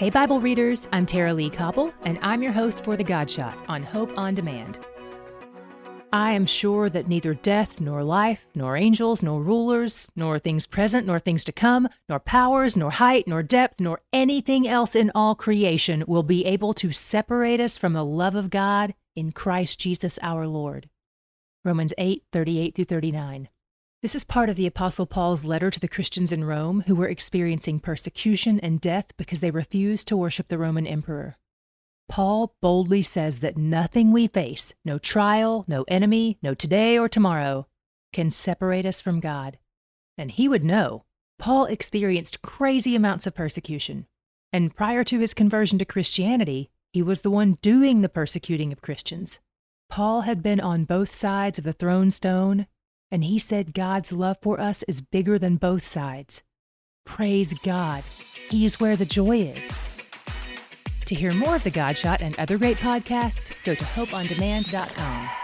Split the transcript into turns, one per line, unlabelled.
Hey, Bible readers, I'm Tara-Leigh Cobble, and I'm your host for The God Shot on Hope on Demand. I am sure that neither death, nor life, nor angels, nor rulers, nor things present, nor things to come, nor powers, nor height, nor depth, nor anything else in all creation will be able to separate us from the love of God in Christ Jesus our Lord. Romans 8 38 through 39. This is part of the Apostle Paul's letter to the Christians in Rome who were experiencing persecution and death because they refused to worship the Roman emperor. Paul boldly says that nothing we face, no trial, no enemy, no today or tomorrow, can separate us from God. And he would know. Paul experienced crazy amounts of persecution. And prior to his conversion to Christianity, he was the one doing the persecuting of Christians. Paul had been on both sides of the throne stone and he said God's love for us is bigger than both sides. Praise God. He is where the joy is. To hear more of The God Shot and other great podcasts, go to hopeondemand.com.